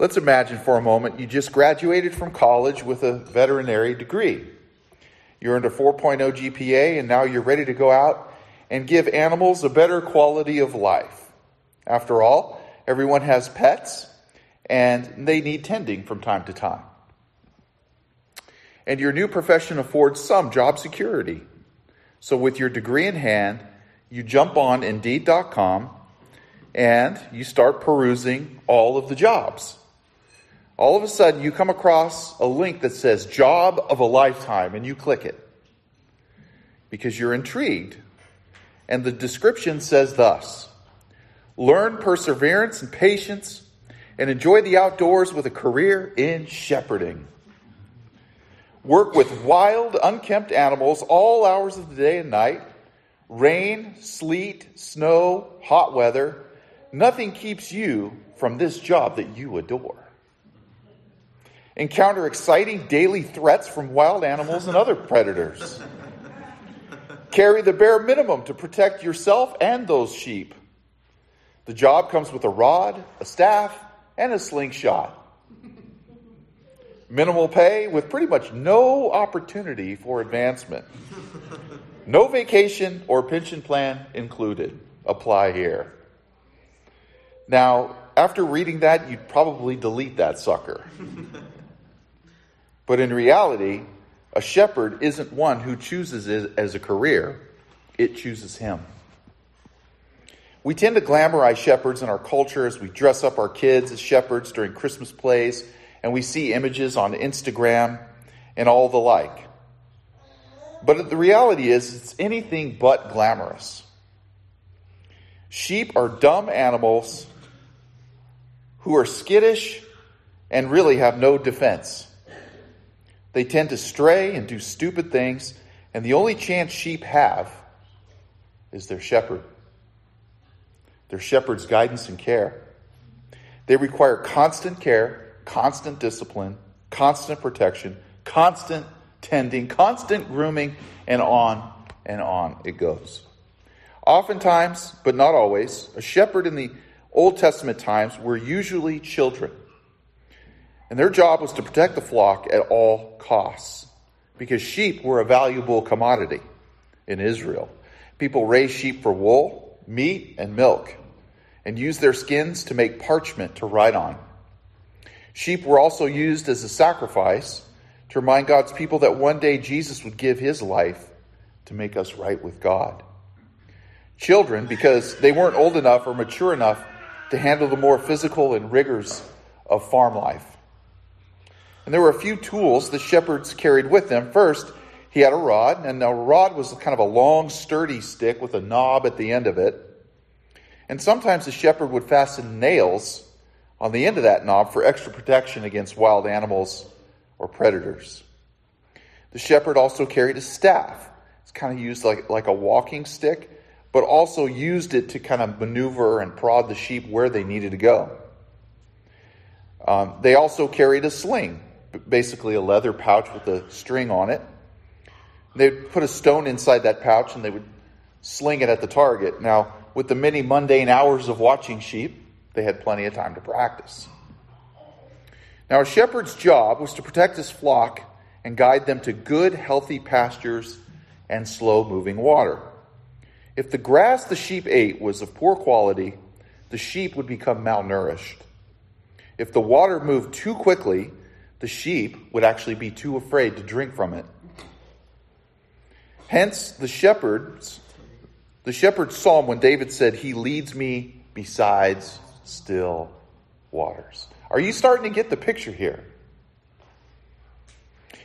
Let's imagine for a moment you just graduated from college with a veterinary degree. You earned a 4.0 GPA, and now you're ready to go out and give animals a better quality of life. After all, everyone has pets, and they need tending from time to time. And your new profession affords some job security. So, with your degree in hand, you jump on Indeed.com and you start perusing all of the jobs. All of a sudden, you come across a link that says Job of a Lifetime, and you click it because you're intrigued. And the description says thus Learn perseverance and patience and enjoy the outdoors with a career in shepherding. Work with wild, unkempt animals all hours of the day and night. Rain, sleet, snow, hot weather. Nothing keeps you from this job that you adore. Encounter exciting daily threats from wild animals and other predators. Carry the bare minimum to protect yourself and those sheep. The job comes with a rod, a staff, and a slingshot. Minimal pay with pretty much no opportunity for advancement. No vacation or pension plan included. Apply here. Now, after reading that, you'd probably delete that sucker. but in reality, a shepherd isn't one who chooses it as a career, it chooses him. We tend to glamorize shepherds in our culture as we dress up our kids as shepherds during Christmas plays and we see images on Instagram and all the like. But the reality is, it's anything but glamorous. Sheep are dumb animals who are skittish and really have no defense. They tend to stray and do stupid things, and the only chance sheep have is their shepherd, their shepherd's guidance and care. They require constant care constant discipline, constant protection, constant tending, constant grooming, and on and on it goes. Oftentimes, but not always, a shepherd in the Old Testament times were usually children. And their job was to protect the flock at all costs because sheep were a valuable commodity in Israel. People raised sheep for wool, meat, and milk, and used their skins to make parchment to write on. Sheep were also used as a sacrifice to remind God's people that one day Jesus would give his life to make us right with God. Children, because they weren't old enough or mature enough to handle the more physical and rigors of farm life. And there were a few tools the shepherds carried with them. First, he had a rod, and a rod was kind of a long, sturdy stick with a knob at the end of it. And sometimes the shepherd would fasten nails on the end of that knob for extra protection against wild animals or predators. The shepherd also carried a staff. It's kind of used like, like a walking stick, but also used it to kind of maneuver and prod the sheep where they needed to go. Um, they also carried a sling, basically a leather pouch with a string on it. They'd put a stone inside that pouch and they would sling it at the target. Now, with the many mundane hours of watching sheep, they had plenty of time to practice. Now, a shepherd's job was to protect his flock and guide them to good, healthy pastures and slow moving water. If the grass the sheep ate was of poor quality, the sheep would become malnourished. If the water moved too quickly, the sheep would actually be too afraid to drink from it. Hence, the shepherds, the shepherd's psalm when David said, He leads me besides still waters. Are you starting to get the picture here?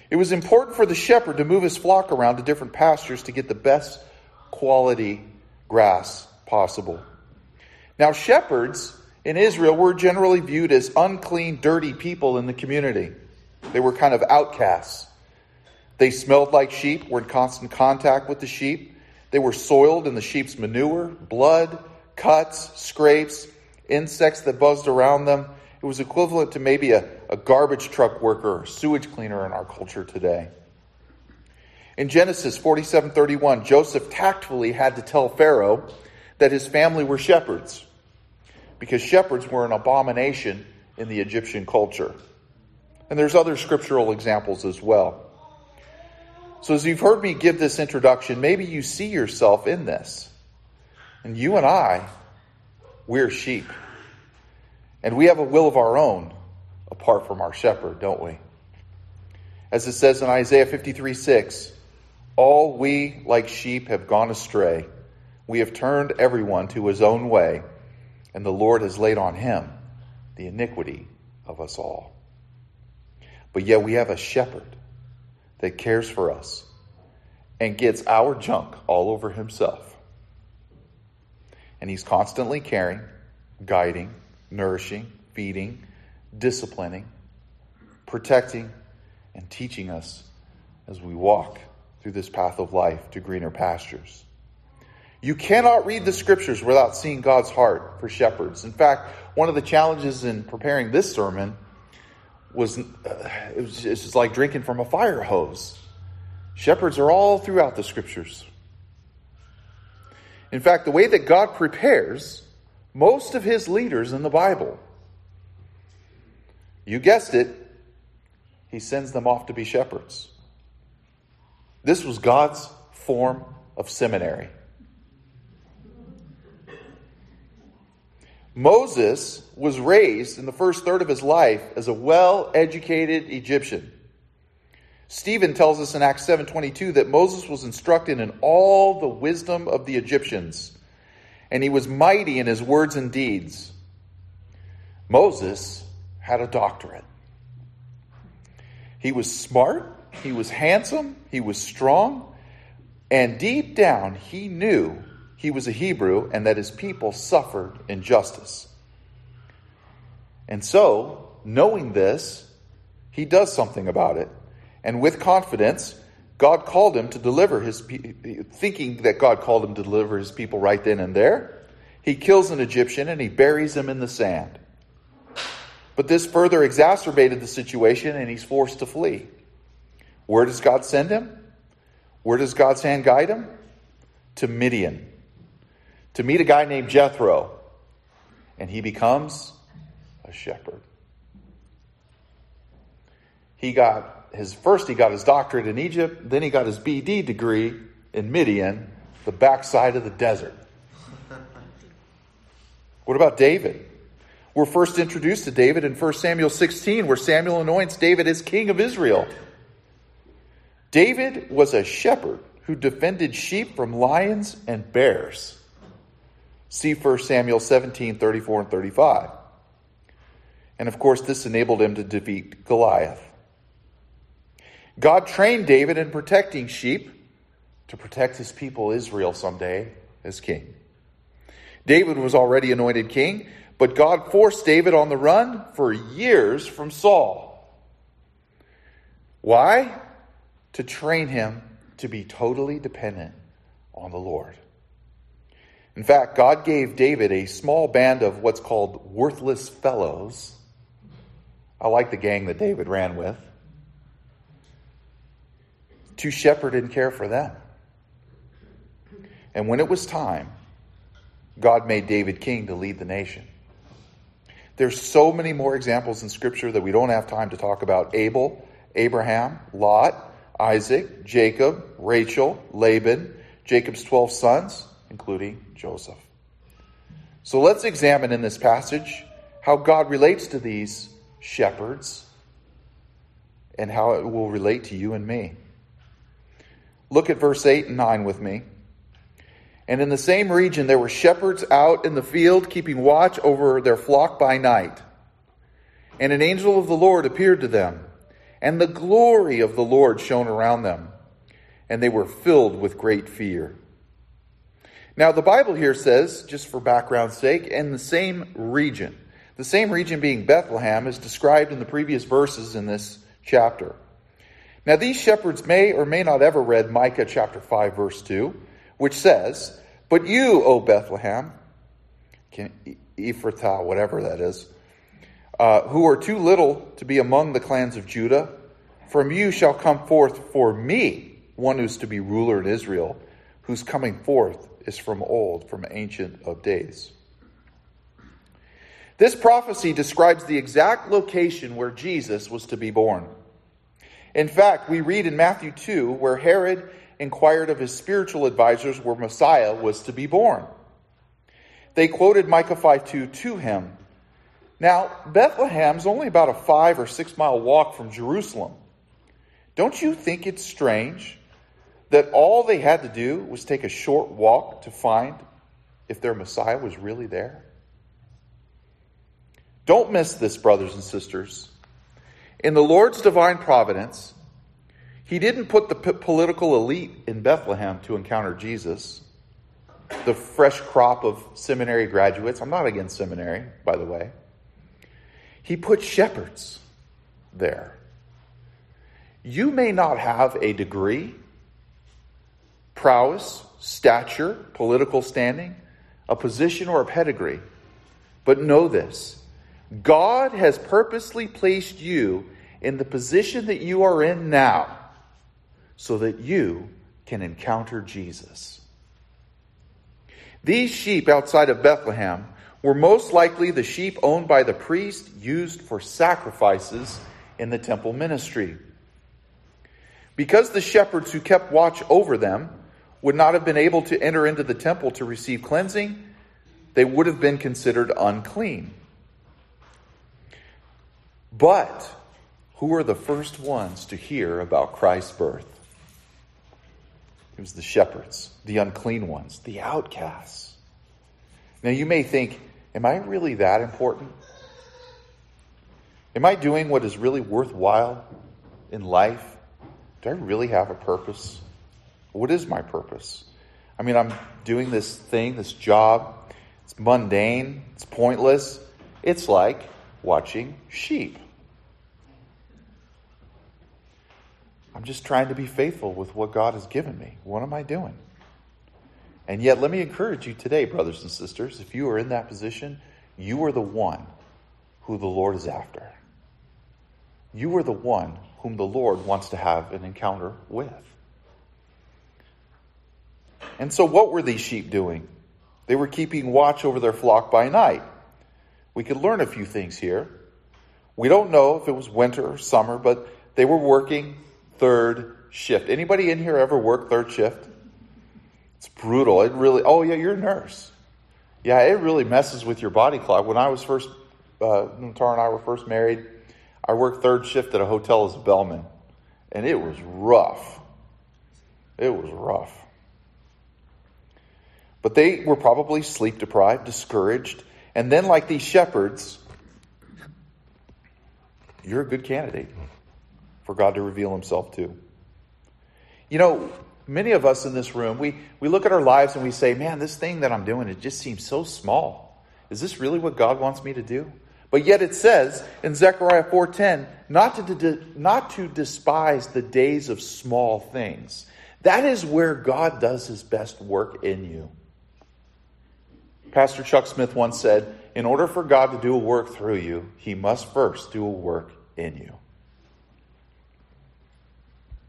It was important for the shepherd to move his flock around to different pastures to get the best quality grass possible. Now, shepherds in Israel were generally viewed as unclean, dirty people in the community. They were kind of outcasts. They smelled like sheep, were in constant contact with the sheep. They were soiled in the sheep's manure, blood, cuts, scrapes, insects that buzzed around them. It was equivalent to maybe a, a garbage truck worker or sewage cleaner in our culture today. In Genesis 47:31, Joseph tactfully had to tell Pharaoh that his family were shepherds because shepherds were an abomination in the Egyptian culture. And there's other scriptural examples as well. So, as you've heard me give this introduction, maybe you see yourself in this. And you and I, we're sheep. And we have a will of our own apart from our shepherd, don't we? As it says in Isaiah 53 6, all we like sheep have gone astray. We have turned everyone to his own way, and the Lord has laid on him the iniquity of us all. But yet we have a shepherd that cares for us and gets our junk all over himself. And he's constantly caring, guiding, nourishing, feeding, disciplining, protecting, and teaching us as we walk through this path of life to greener pastures. You cannot read the scriptures without seeing God's heart for shepherds. In fact, one of the challenges in preparing this sermon was uh, it was just like drinking from a fire hose. Shepherds are all throughout the scriptures. In fact, the way that God prepares most of his leaders in the Bible, you guessed it, he sends them off to be shepherds. This was God's form of seminary. Moses was raised in the first third of his life as a well-educated Egyptian. Stephen tells us in Acts 7:22 that Moses was instructed in all the wisdom of the Egyptians, and he was mighty in his words and deeds. Moses had a doctorate. He was smart, he was handsome, he was strong, and deep down he knew he was a Hebrew and that his people suffered injustice. And so, knowing this, he does something about it. And with confidence, God called him to deliver his people thinking that God called him to deliver his people right then and there. He kills an Egyptian and he buries him in the sand. But this further exacerbated the situation and he's forced to flee. Where does God send him? Where does God's hand guide him? To Midian, to meet a guy named Jethro, and he becomes a shepherd. He got his first, he got his doctorate in Egypt, then he got his BD degree in Midian, the backside of the desert. What about David? We're first introduced to David in 1 Samuel 16, where Samuel anoints David as king of Israel. David was a shepherd who defended sheep from lions and bears. See 1 Samuel 17, 34 and 35. And of course, this enabled him to defeat Goliath. God trained David in protecting sheep to protect his people Israel someday as king. David was already anointed king, but God forced David on the run for years from Saul. Why? To train him to be totally dependent on the Lord. In fact, God gave David a small band of what's called worthless fellows. I like the gang that David ran with. To shepherd and care for them. And when it was time, God made David king to lead the nation. There's so many more examples in Scripture that we don't have time to talk about. Abel, Abraham, Lot, Isaac, Jacob, Rachel, Laban, Jacob's 12 sons, including Joseph. So let's examine in this passage how God relates to these shepherds and how it will relate to you and me. Look at verse 8 and 9 with me. And in the same region, there were shepherds out in the field, keeping watch over their flock by night. And an angel of the Lord appeared to them, and the glory of the Lord shone around them, and they were filled with great fear. Now, the Bible here says, just for background's sake, in the same region. The same region being Bethlehem is described in the previous verses in this chapter. Now, these shepherds may or may not ever read Micah chapter 5, verse 2 which says, But you, O Bethlehem, Ephrathah, whatever that is, uh, who are too little to be among the clans of Judah, from you shall come forth for me one who's to be ruler in Israel, whose coming forth is from old, from ancient of days. This prophecy describes the exact location where Jesus was to be born. In fact, we read in Matthew 2 where Herod inquired of his spiritual advisors where Messiah was to be born. They quoted Micah 5 2 to him. Now, Bethlehem's only about a five or six mile walk from Jerusalem. Don't you think it's strange that all they had to do was take a short walk to find if their Messiah was really there? Don't miss this, brothers and sisters. In the Lord's divine providence, He didn't put the political elite in Bethlehem to encounter Jesus, the fresh crop of seminary graduates. I'm not against seminary, by the way. He put shepherds there. You may not have a degree, prowess, stature, political standing, a position, or a pedigree, but know this God has purposely placed you in the position that you are in now so that you can encounter Jesus. These sheep outside of Bethlehem were most likely the sheep owned by the priest used for sacrifices in the temple ministry. Because the shepherds who kept watch over them would not have been able to enter into the temple to receive cleansing, they would have been considered unclean. But who were the first ones to hear about Christ's birth? It was the shepherds, the unclean ones, the outcasts. Now you may think, am I really that important? Am I doing what is really worthwhile in life? Do I really have a purpose? What is my purpose? I mean, I'm doing this thing, this job. It's mundane, it's pointless. It's like watching sheep. I'm just trying to be faithful with what God has given me. What am I doing? And yet, let me encourage you today, brothers and sisters, if you are in that position, you are the one who the Lord is after. You are the one whom the Lord wants to have an encounter with. And so, what were these sheep doing? They were keeping watch over their flock by night. We could learn a few things here. We don't know if it was winter or summer, but they were working third shift. Anybody in here ever work third shift? It's brutal. It really, oh yeah, you're a nurse. Yeah, it really messes with your body clock. When I was first, uh, Tara and I were first married, I worked third shift at a hotel as a bellman, and it was rough. It was rough. But they were probably sleep deprived, discouraged, and then, like these shepherds, you're a good candidate for God to reveal himself to. You know, many of us in this room, we, we look at our lives and we say, man, this thing that I'm doing, it just seems so small. Is this really what God wants me to do? But yet it says in Zechariah 4:10 not to not to despise the days of small things. That is where God does his best work in you. Pastor Chuck Smith once said, in order for God to do a work through you, he must first do a work in you.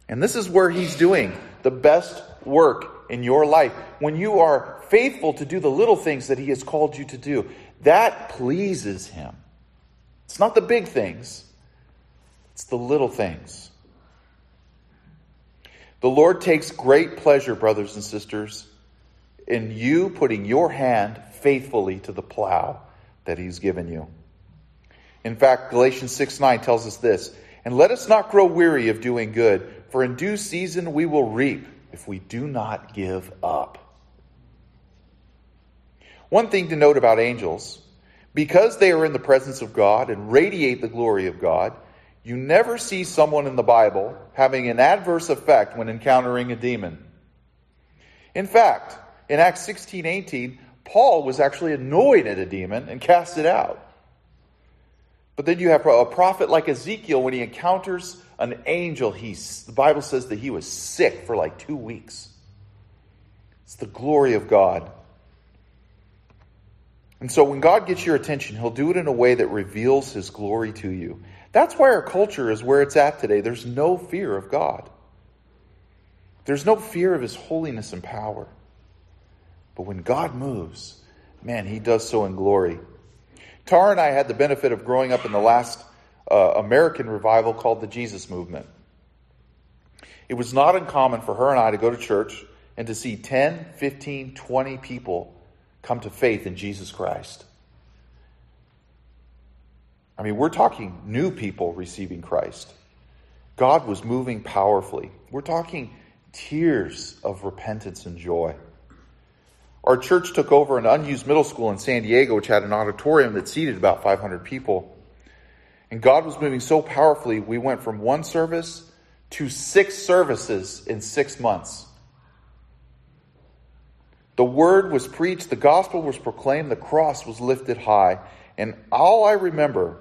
And this is where he's doing the best work in your life. When you are faithful to do the little things that he has called you to do, that pleases him. It's not the big things, it's the little things. The Lord takes great pleasure, brothers and sisters, in you putting your hand faithfully to the plow that He's given you. In fact, Galatians 6 9 tells us this And let us not grow weary of doing good, for in due season we will reap if we do not give up. One thing to note about angels because they are in the presence of God and radiate the glory of God, you never see someone in the Bible having an adverse effect when encountering a demon. In fact, in Acts 16 18, Paul was actually annoyed at a demon and cast it out. But then you have a prophet like Ezekiel, when he encounters an angel, he's, the Bible says that he was sick for like two weeks. It's the glory of God. And so when God gets your attention, He'll do it in a way that reveals His glory to you. That's why our culture is where it's at today. There's no fear of God, there's no fear of His holiness and power. But when God moves, man, He does so in glory. Tara and I had the benefit of growing up in the last uh, American revival called the Jesus Movement. It was not uncommon for her and I to go to church and to see 10, 15, 20 people come to faith in Jesus Christ. I mean, we're talking new people receiving Christ. God was moving powerfully. We're talking tears of repentance and joy. Our church took over an unused middle school in San Diego, which had an auditorium that seated about 500 people. And God was moving so powerfully, we went from one service to six services in six months. The word was preached, the gospel was proclaimed, the cross was lifted high. And all I remember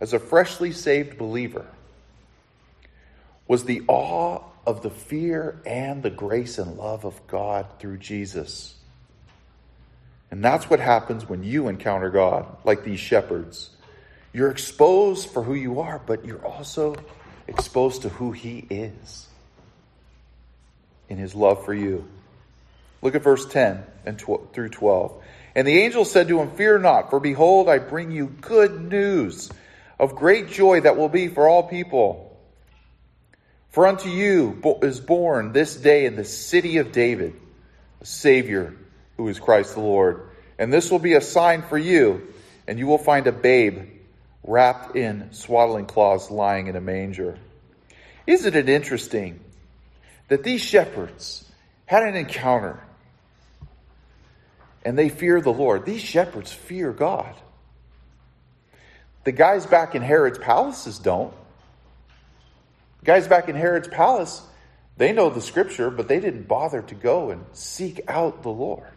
as a freshly saved believer was the awe of the fear and the grace and love of God through Jesus. And that's what happens when you encounter God, like these shepherds. You're exposed for who you are, but you're also exposed to who He is in His love for you. Look at verse 10 and tw- through 12. And the angel said to him, Fear not, for behold, I bring you good news of great joy that will be for all people. For unto you is born this day in the city of David a Savior who is Christ the Lord. And this will be a sign for you, and you will find a babe wrapped in swaddling cloths lying in a manger. Isn't it interesting that these shepherds had an encounter and they fear the Lord? These shepherds fear God. The guys back in Herod's palaces don't. The guys back in Herod's palace, they know the scripture, but they didn't bother to go and seek out the Lord.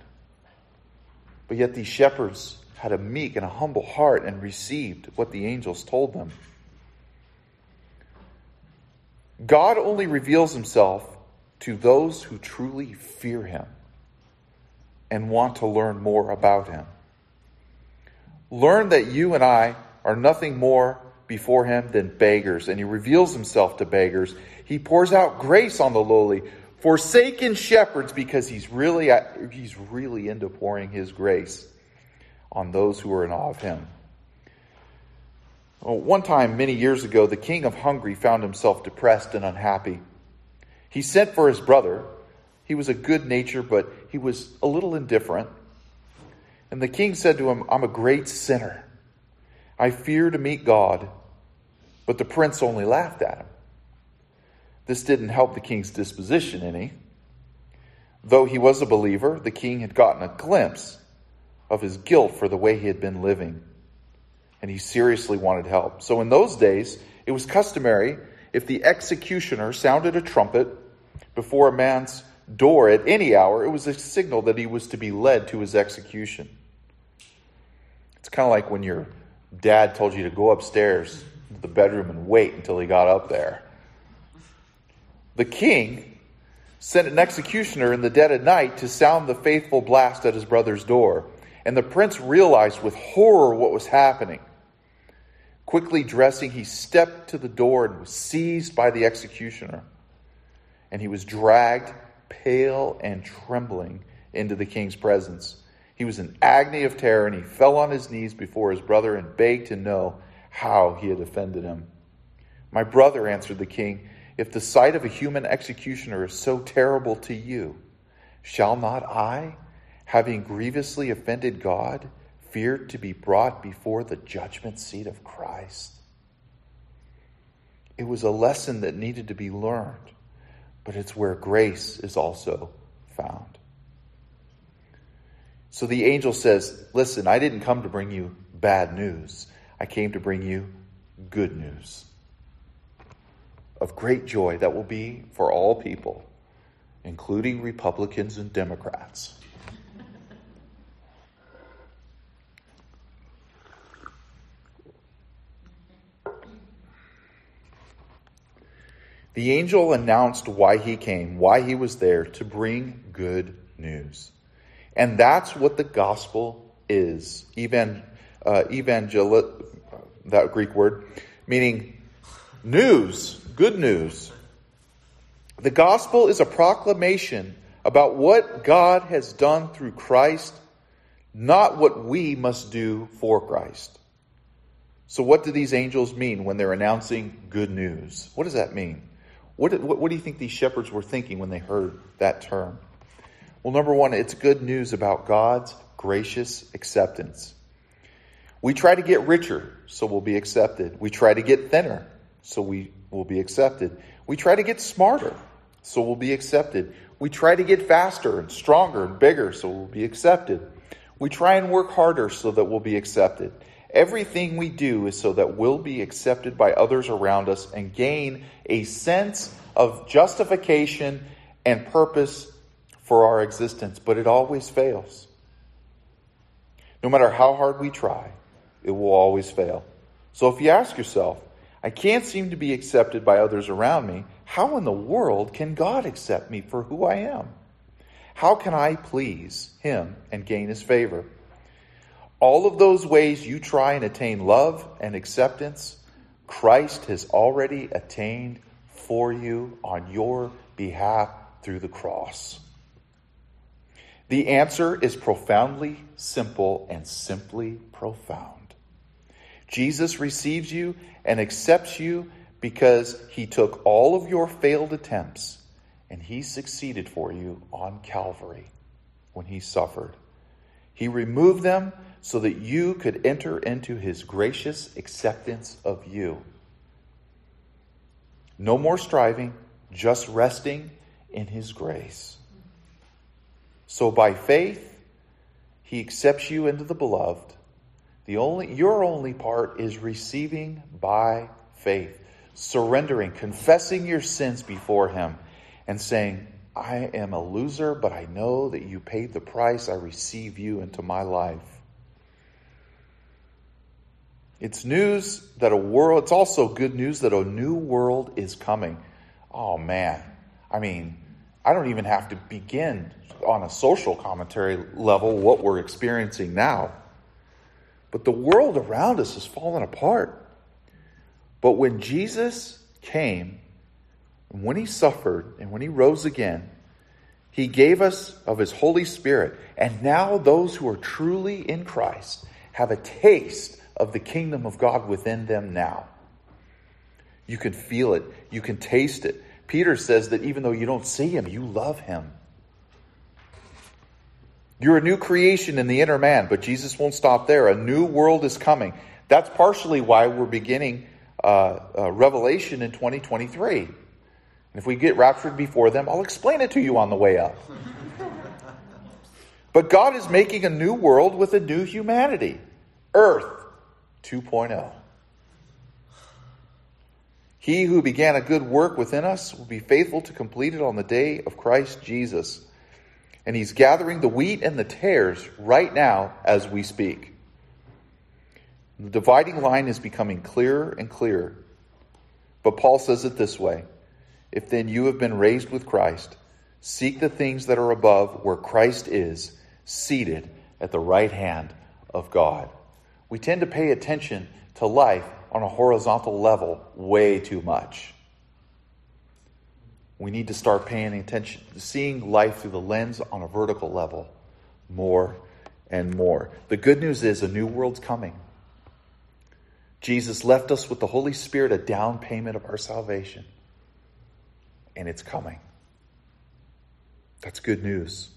But yet these shepherds had a meek and a humble heart and received what the angels told them. God only reveals himself to those who truly fear him and want to learn more about him. Learn that you and I are nothing more before him than beggars, and he reveals himself to beggars. He pours out grace on the lowly, forsaken shepherds because he's really uh, he's really into pouring his grace on those who are in awe of him. Well, one time, many years ago, the king of Hungary found himself depressed and unhappy. He sent for his brother. He was a good nature, but he was a little indifferent. And the king said to him, I'm a great sinner. I fear to meet God. But the prince only laughed at him. This didn't help the king's disposition any. Though he was a believer, the king had gotten a glimpse of his guilt for the way he had been living, and he seriously wanted help. So in those days, it was customary if the executioner sounded a trumpet before a man's door at any hour, it was a signal that he was to be led to his execution. It's kind of like when your dad told you to go upstairs to the bedroom and wait until he got up there. The king sent an executioner in the dead of night to sound the faithful blast at his brother's door. And the prince realized with horror what was happening. Quickly dressing, he stepped to the door and was seized by the executioner. And he was dragged, pale and trembling, into the king's presence. He was in agony of terror, and he fell on his knees before his brother and begged to know how he had offended him. My brother, answered the king, if the sight of a human executioner is so terrible to you, shall not I, having grievously offended God, fear to be brought before the judgment seat of Christ? It was a lesson that needed to be learned, but it's where grace is also found. So the angel says, Listen, I didn't come to bring you bad news. I came to bring you good news of great joy that will be for all people, including Republicans and Democrats. The angel announced why he came, why he was there to bring good news. And that's what the gospel is. Even, uh, evangel, that Greek word, meaning news, good news. The gospel is a proclamation about what God has done through Christ, not what we must do for Christ. So, what do these angels mean when they're announcing good news? What does that mean? What, what, what, do you think these shepherds were thinking when they heard that term? Well, number one, it's good news about God's gracious acceptance. We try to get richer, so we'll be accepted. We try to get thinner, so we will be accepted. We try to get smarter, so we'll be accepted. We try to get faster and stronger and bigger, so we'll be accepted. We try and work harder so that we'll be accepted. Everything we do is so that we'll be accepted by others around us and gain a sense of justification and purpose for our existence, but it always fails. No matter how hard we try, it will always fail. So if you ask yourself, I can't seem to be accepted by others around me, how in the world can God accept me for who I am? How can I please Him and gain His favor? All of those ways you try and attain love and acceptance, Christ has already attained for you on your behalf through the cross. The answer is profoundly simple and simply profound. Jesus receives you and accepts you because he took all of your failed attempts and he succeeded for you on Calvary when he suffered. He removed them so that you could enter into his gracious acceptance of you. No more striving, just resting in his grace. So by faith, he accepts you into the beloved. The only your only part is receiving by faith, surrendering, confessing your sins before him and saying, I am a loser, but I know that you paid the price. I receive you into my life. It's news that a world, it's also good news that a new world is coming. Oh man. I mean, I don't even have to begin on a social commentary level what we're experiencing now. But the world around us has fallen apart. But when Jesus came, and when he suffered, and when he rose again, he gave us of his Holy Spirit. And now those who are truly in Christ have a taste of the kingdom of God within them now. You can feel it, you can taste it. Peter says that even though you don't see him, you love him. You're a new creation in the inner man, but Jesus won't stop there. A new world is coming. That's partially why we're beginning uh, uh, Revelation in 2023. And if we get raptured before them, I'll explain it to you on the way up. but God is making a new world with a new humanity. Earth 2.0. He who began a good work within us will be faithful to complete it on the day of Christ Jesus. And he's gathering the wheat and the tares right now as we speak. The dividing line is becoming clearer and clearer. But Paul says it this way If then you have been raised with Christ, seek the things that are above where Christ is, seated at the right hand of God we tend to pay attention to life on a horizontal level way too much. We need to start paying attention, seeing life through the lens on a vertical level more and more. The good news is a new world's coming. Jesus left us with the Holy Spirit, a down payment of our salvation, and it's coming. That's good news.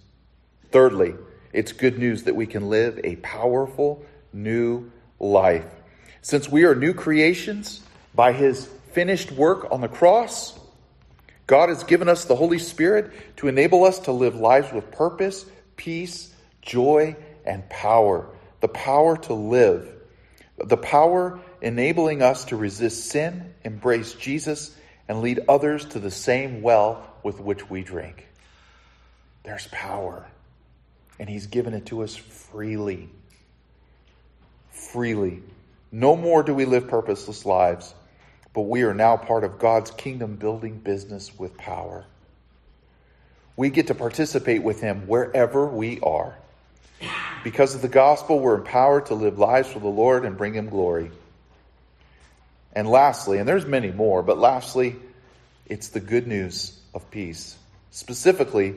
Thirdly, it's good news that we can live a powerful, new life. Since we are new creations by his finished work on the cross, God has given us the Holy Spirit to enable us to live lives with purpose, peace, joy, and power. The power to live. The power enabling us to resist sin, embrace Jesus, and lead others to the same well with which we drink. There's power, and He's given it to us freely freely. No more do we live purposeless lives, but we are now part of God's kingdom building business with power. We get to participate with Him wherever we are. Because of the gospel, we're empowered to live lives for the Lord and bring Him glory. And lastly, and there's many more, but lastly, it's the good news of peace. Specifically,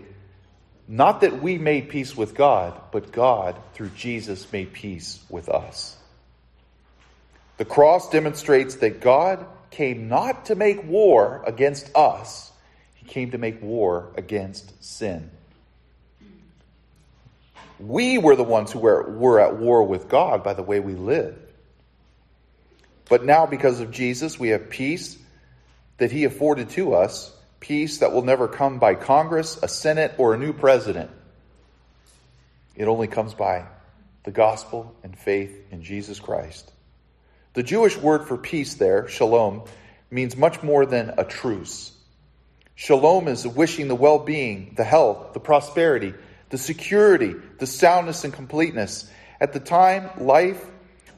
not that we made peace with God, but God, through Jesus, made peace with us. The cross demonstrates that God came not to make war against us, He came to make war against sin. We were the ones who were, were at war with God by the way we lived. But now, because of Jesus, we have peace that He afforded to us, peace that will never come by Congress, a Senate, or a new president. It only comes by the gospel and faith in Jesus Christ. The Jewish word for peace there, shalom, means much more than a truce. Shalom is wishing the well being, the health, the prosperity, the security, the soundness and completeness. At the time, life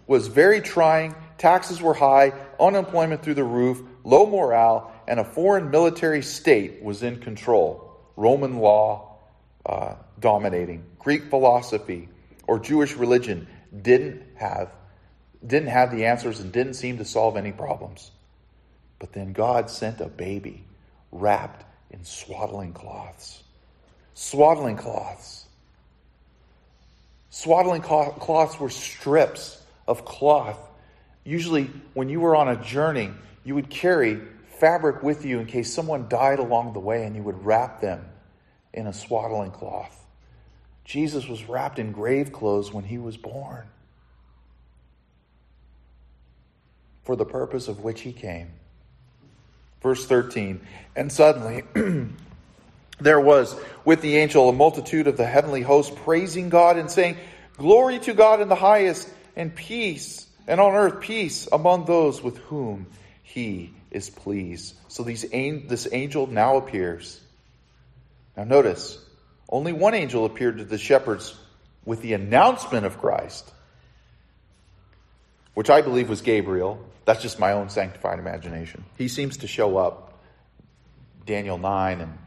was very trying, taxes were high, unemployment through the roof, low morale, and a foreign military state was in control. Roman law uh, dominating. Greek philosophy or Jewish religion didn't have, didn't have the answers and didn't seem to solve any problems. But then God sent a baby wrapped in swaddling cloths swaddling cloths. Swaddling cloths were strips of cloth. Usually, when you were on a journey, you would carry fabric with you in case someone died along the way, and you would wrap them in a swaddling cloth. Jesus was wrapped in grave clothes when he was born for the purpose of which he came. Verse 13, and suddenly there was with the angel a multitude of the heavenly host praising God and saying, Glory to God in the highest, and peace, and on earth peace among those with whom he is pleased. So these, this angel now appears. Now notice, only one angel appeared to the shepherds with the announcement of Christ, which I believe was Gabriel. That's just my own sanctified imagination. He seems to show up, Daniel 9 and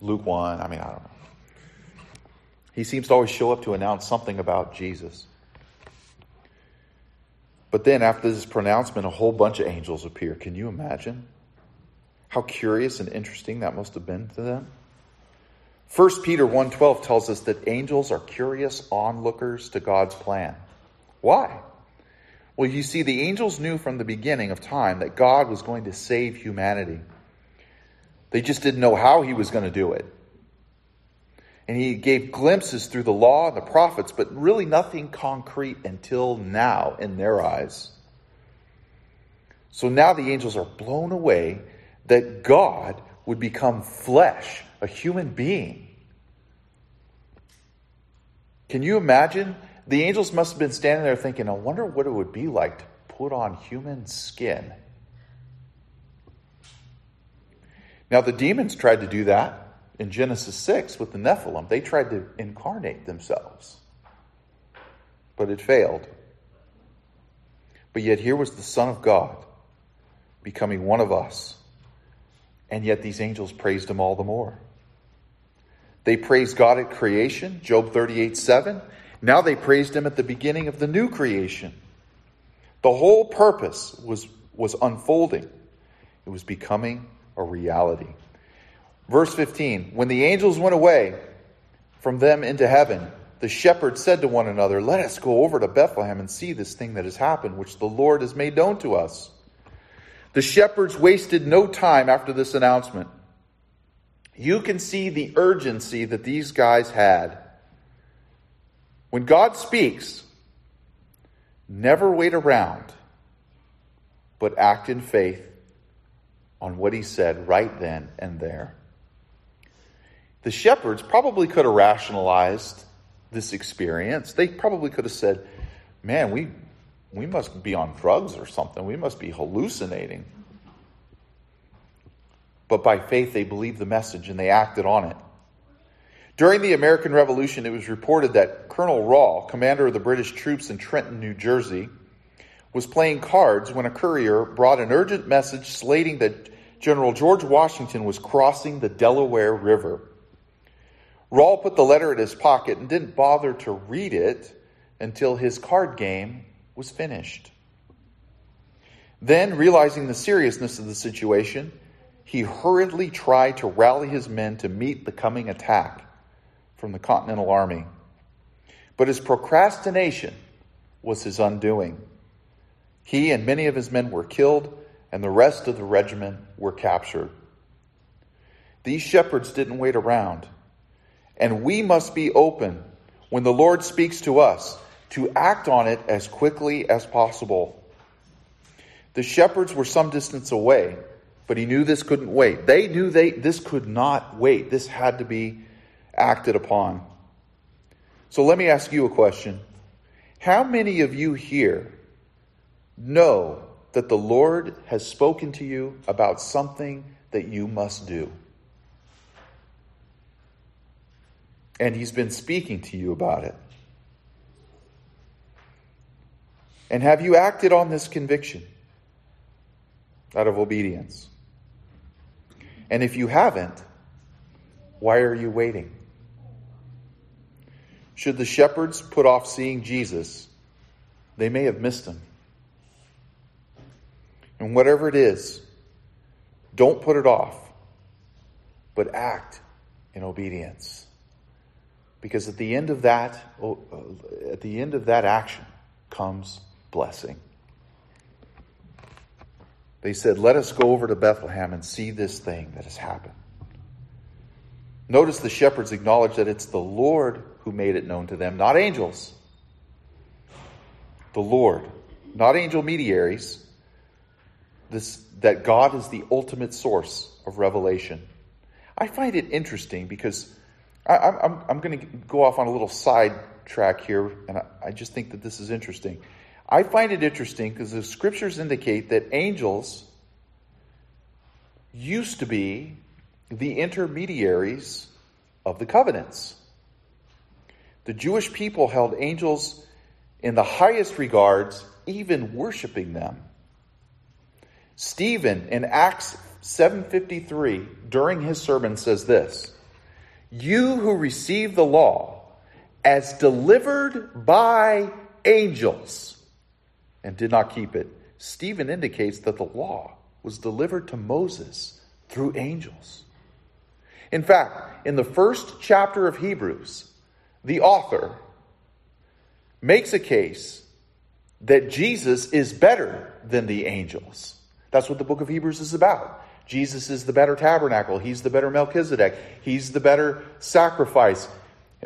Luke 1. I mean, I don't know. He seems to always show up to announce something about Jesus. But then, after this pronouncement, a whole bunch of angels appear. Can you imagine how curious and interesting that must have been to them? 1 Peter 1:12 tells us that angels are curious onlookers to God's plan. Why? Well, you see the angels knew from the beginning of time that God was going to save humanity. They just didn't know how he was going to do it. And he gave glimpses through the law and the prophets, but really nothing concrete until now in their eyes. So now the angels are blown away that God would become flesh, a human being. Can you imagine? The angels must have been standing there thinking, I wonder what it would be like to put on human skin. Now, the demons tried to do that in Genesis 6 with the Nephilim. They tried to incarnate themselves, but it failed. But yet, here was the Son of God becoming one of us. And yet, these angels praised him all the more. They praised God at creation, Job 38 7. Now they praised him at the beginning of the new creation. The whole purpose was, was unfolding, it was becoming a reality. Verse 15 When the angels went away from them into heaven, the shepherds said to one another, Let us go over to Bethlehem and see this thing that has happened, which the Lord has made known to us. The shepherds wasted no time after this announcement. You can see the urgency that these guys had. When God speaks, never wait around, but act in faith on what he said right then and there. The shepherds probably could have rationalized this experience. They probably could have said, Man, we, we must be on drugs or something. We must be hallucinating. But by faith, they believed the message and they acted on it. During the American Revolution, it was reported that Colonel Rahl, commander of the British troops in Trenton, New Jersey, was playing cards when a courier brought an urgent message slating that General George Washington was crossing the Delaware River. Rahl put the letter in his pocket and didn't bother to read it until his card game was finished. Then, realizing the seriousness of the situation, he hurriedly tried to rally his men to meet the coming attack from the Continental Army. But his procrastination was his undoing. He and many of his men were killed, and the rest of the regiment were captured. These shepherds didn't wait around. And we must be open when the Lord speaks to us to act on it as quickly as possible. The shepherds were some distance away, but he knew this couldn't wait. They knew they this could not wait. This had to be acted upon. So let me ask you a question. How many of you here know that the Lord has spoken to you about something that you must do? And he's been speaking to you about it. And have you acted on this conviction out of obedience? And if you haven't, why are you waiting? Should the shepherds put off seeing Jesus, they may have missed him. And whatever it is, don't put it off, but act in obedience. Because at the end of that, oh, uh, at the end of that action comes blessing. They said, Let us go over to Bethlehem and see this thing that has happened. Notice the shepherds acknowledge that it's the Lord who made it known to them, not angels. The Lord, not angel mediaries. This, that God is the ultimate source of revelation. I find it interesting because I, am I'm, going to go off on a little side track here, and I, I just think that this is interesting. I find it interesting because the scriptures indicate that angels used to be the intermediaries of the covenants. The Jewish people held angels in the highest regards, even worshiping them. Stephen in Acts 7:53 during his sermon says this, "You who receive the law as delivered by angels and did not keep it. Stephen indicates that the law was delivered to Moses through angels. In fact, in the first chapter of Hebrews, the author makes a case that Jesus is better than the angels. That's what the book of Hebrews is about. Jesus is the better tabernacle. He's the better Melchizedek. He's the better sacrifice.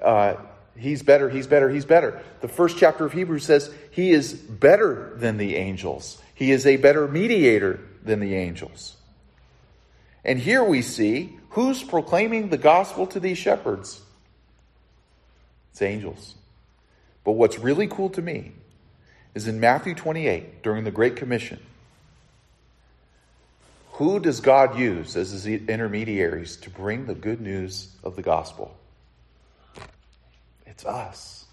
Uh, He's better, he's better, he's better. The first chapter of Hebrews says he is better than the angels. He is a better mediator than the angels. And here we see who's proclaiming the gospel to these shepherds? It's angels. But what's really cool to me is in Matthew 28, during the Great Commission, who does God use as his intermediaries to bring the good news of the gospel? It's us.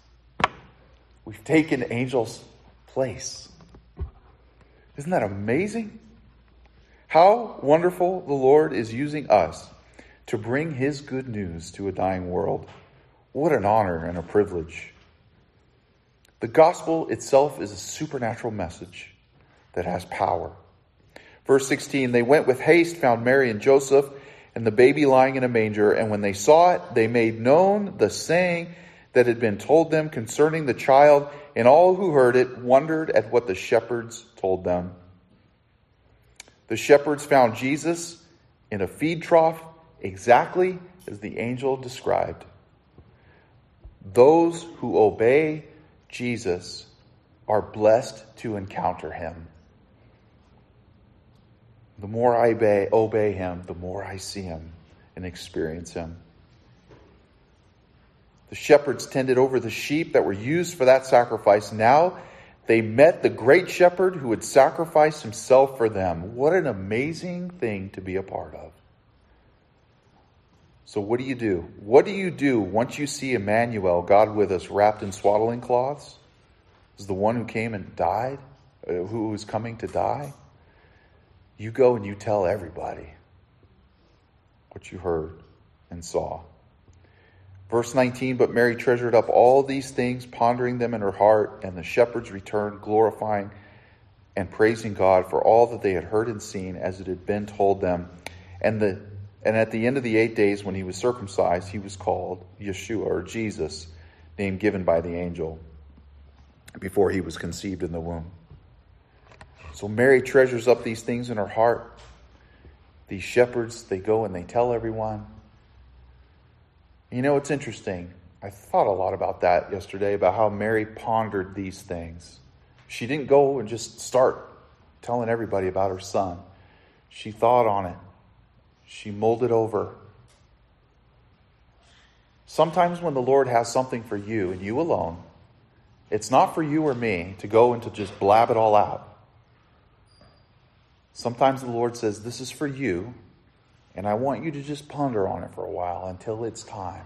We've taken angels' place. Isn't that amazing? How wonderful the Lord is using us to bring his good news to a dying world. What an honor and a privilege. The gospel itself is a supernatural message that has power. Verse 16 They went with haste, found Mary and Joseph, and the baby lying in a manger, and when they saw it, they made known the saying that had been told them concerning the child, and all who heard it wondered at what the shepherds told them. The shepherds found Jesus in a feed trough exactly as the angel described. Those who obey Jesus are blessed to encounter him. The more I obey, obey him, the more I see him and experience him. The shepherds tended over the sheep that were used for that sacrifice. Now they met the great shepherd who would sacrifice himself for them. What an amazing thing to be a part of. So, what do you do? What do you do once you see Emmanuel, God with us, wrapped in swaddling cloths? Is the one who came and died, uh, who was coming to die? You go and you tell everybody what you heard and saw. Verse 19, but Mary treasured up all these things, pondering them in her heart, and the shepherds returned, glorifying and praising God for all that they had heard and seen as it had been told them. And the and at the end of the eight days when he was circumcised, he was called Yeshua or Jesus, name given by the angel before he was conceived in the womb. So Mary treasures up these things in her heart. These shepherds, they go and they tell everyone. You know, it's interesting. I thought a lot about that yesterday, about how Mary pondered these things. She didn't go and just start telling everybody about her son. She thought on it, she mulled it over. Sometimes when the Lord has something for you and you alone, it's not for you or me to go and to just blab it all out. Sometimes the Lord says, This is for you, and I want you to just ponder on it for a while until it's time.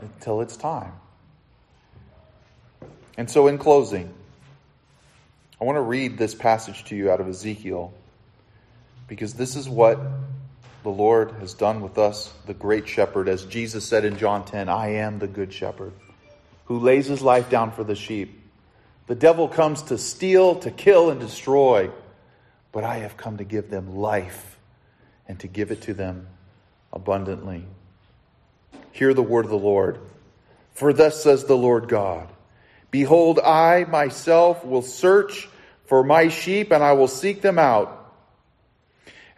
Until it's time. And so, in closing, I want to read this passage to you out of Ezekiel because this is what the Lord has done with us, the great shepherd. As Jesus said in John 10, I am the good shepherd who lays his life down for the sheep. The devil comes to steal, to kill, and destroy, but I have come to give them life and to give it to them abundantly. Hear the word of the Lord. For thus says the Lord God Behold, I myself will search for my sheep, and I will seek them out.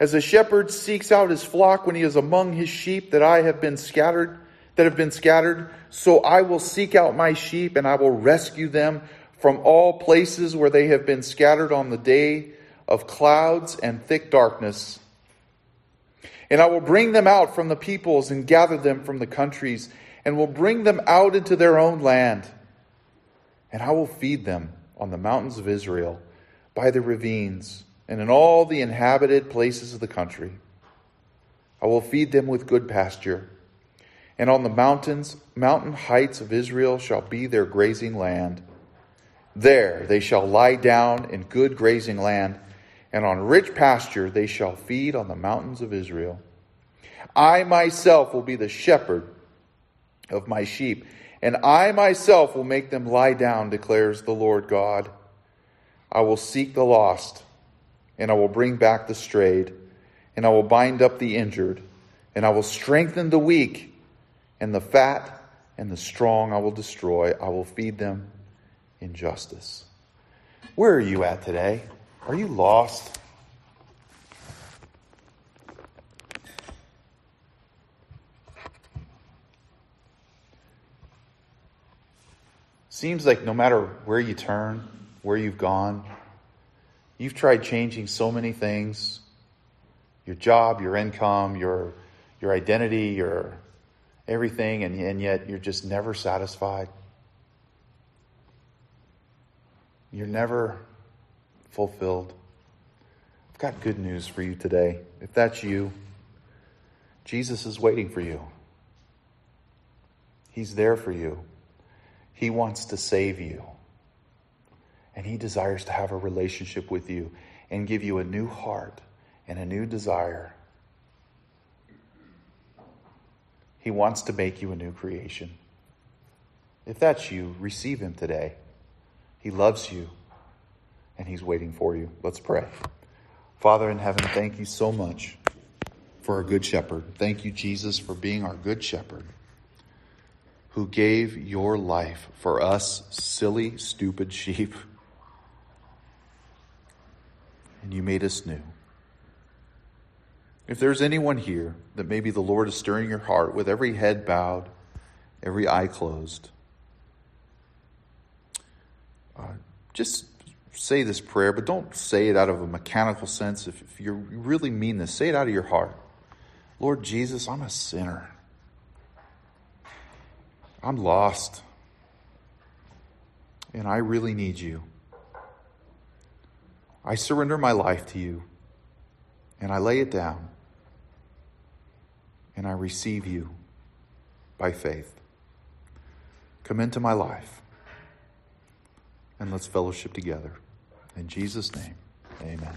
As a shepherd seeks out his flock when he is among his sheep that I have been scattered, that have been scattered, so I will seek out my sheep and I will rescue them from all places where they have been scattered on the day of clouds and thick darkness. And I will bring them out from the peoples and gather them from the countries and will bring them out into their own land. And I will feed them on the mountains of Israel, by the ravines, and in all the inhabited places of the country. I will feed them with good pasture and on the mountains, mountain heights of Israel shall be their grazing land. There they shall lie down in good grazing land, and on rich pasture they shall feed on the mountains of Israel. I myself will be the shepherd of my sheep, and I myself will make them lie down, declares the Lord God. I will seek the lost, and I will bring back the strayed, and I will bind up the injured, and I will strengthen the weak and the fat and the strong I will destroy. I will feed them in justice. Where are you at today? Are you lost? Seems like no matter where you turn, where you've gone, you've tried changing so many things your job, your income, your, your identity, your everything, and, and yet you're just never satisfied. You're never fulfilled. I've got good news for you today. If that's you, Jesus is waiting for you. He's there for you. He wants to save you. And He desires to have a relationship with you and give you a new heart and a new desire He wants to make you a new creation. If that's you, receive Him today. He loves you and He's waiting for you. Let's pray. Father in heaven, thank you so much for our good shepherd. Thank you, Jesus, for being our good shepherd who gave your life for us, silly, stupid sheep. And you made us new. If there's anyone here that maybe the Lord is stirring your heart with every head bowed, every eye closed, uh, just say this prayer, but don't say it out of a mechanical sense. If, if you really mean this, say it out of your heart. Lord Jesus, I'm a sinner. I'm lost. And I really need you. I surrender my life to you and I lay it down and I receive you by faith. Come into my life and let's fellowship together. In Jesus' name, amen.